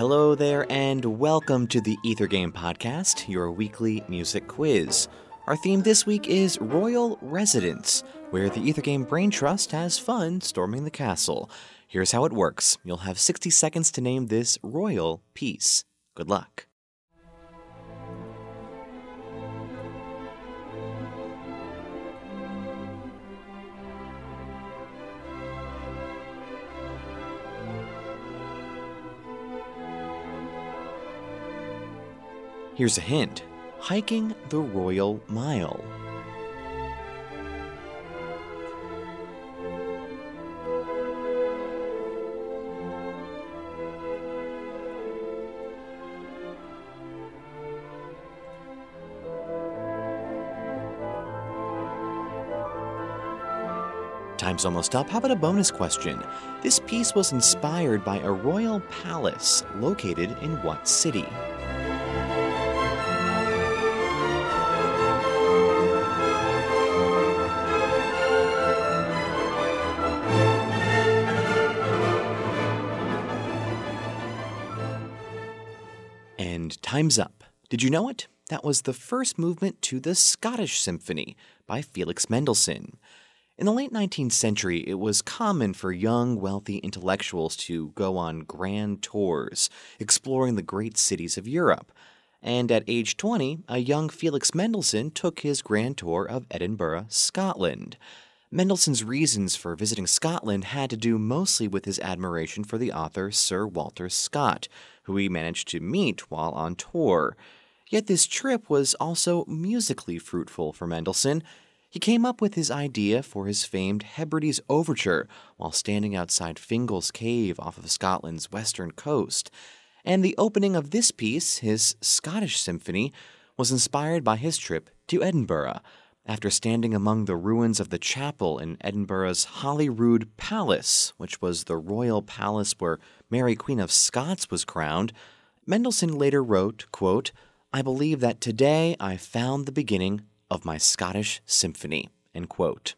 Hello there, and welcome to the Ether Game Podcast, your weekly music quiz. Our theme this week is Royal Residence, where the Ether Game Brain Trust has fun storming the castle. Here's how it works you'll have 60 seconds to name this royal piece. Good luck. Here's a hint hiking the Royal Mile. Time's almost up. How about a bonus question? This piece was inspired by a royal palace located in what city? And time's up. Did you know it? That was the first movement to the Scottish Symphony by Felix Mendelssohn. In the late 19th century, it was common for young, wealthy intellectuals to go on grand tours, exploring the great cities of Europe. And at age 20, a young Felix Mendelssohn took his grand tour of Edinburgh, Scotland. Mendelssohn's reasons for visiting Scotland had to do mostly with his admiration for the author Sir Walter Scott, who he managed to meet while on tour. Yet this trip was also musically fruitful for Mendelssohn. He came up with his idea for his famed Hebrides Overture while standing outside Fingal's Cave off of Scotland's western coast. And the opening of this piece, his Scottish Symphony, was inspired by his trip to Edinburgh. After standing among the ruins of the chapel in Edinburgh's Holyrood Palace, which was the royal palace where Mary Queen of Scots was crowned, Mendelssohn later wrote, quote, I believe that today I found the beginning of my Scottish symphony. End quote.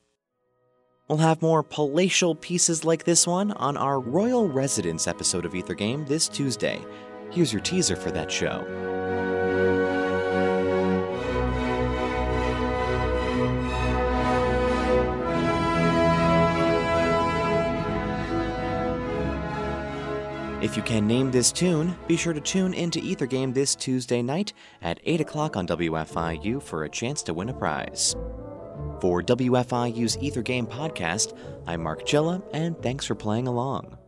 We'll have more palatial pieces like this one on our Royal Residence episode of Ether Game this Tuesday. Here's your teaser for that show. If you can name this tune, be sure to tune into Ether Game this Tuesday night at 8 o'clock on WFIU for a chance to win a prize. For WFIU's Ether Game podcast, I'm Mark Chilla, and thanks for playing along.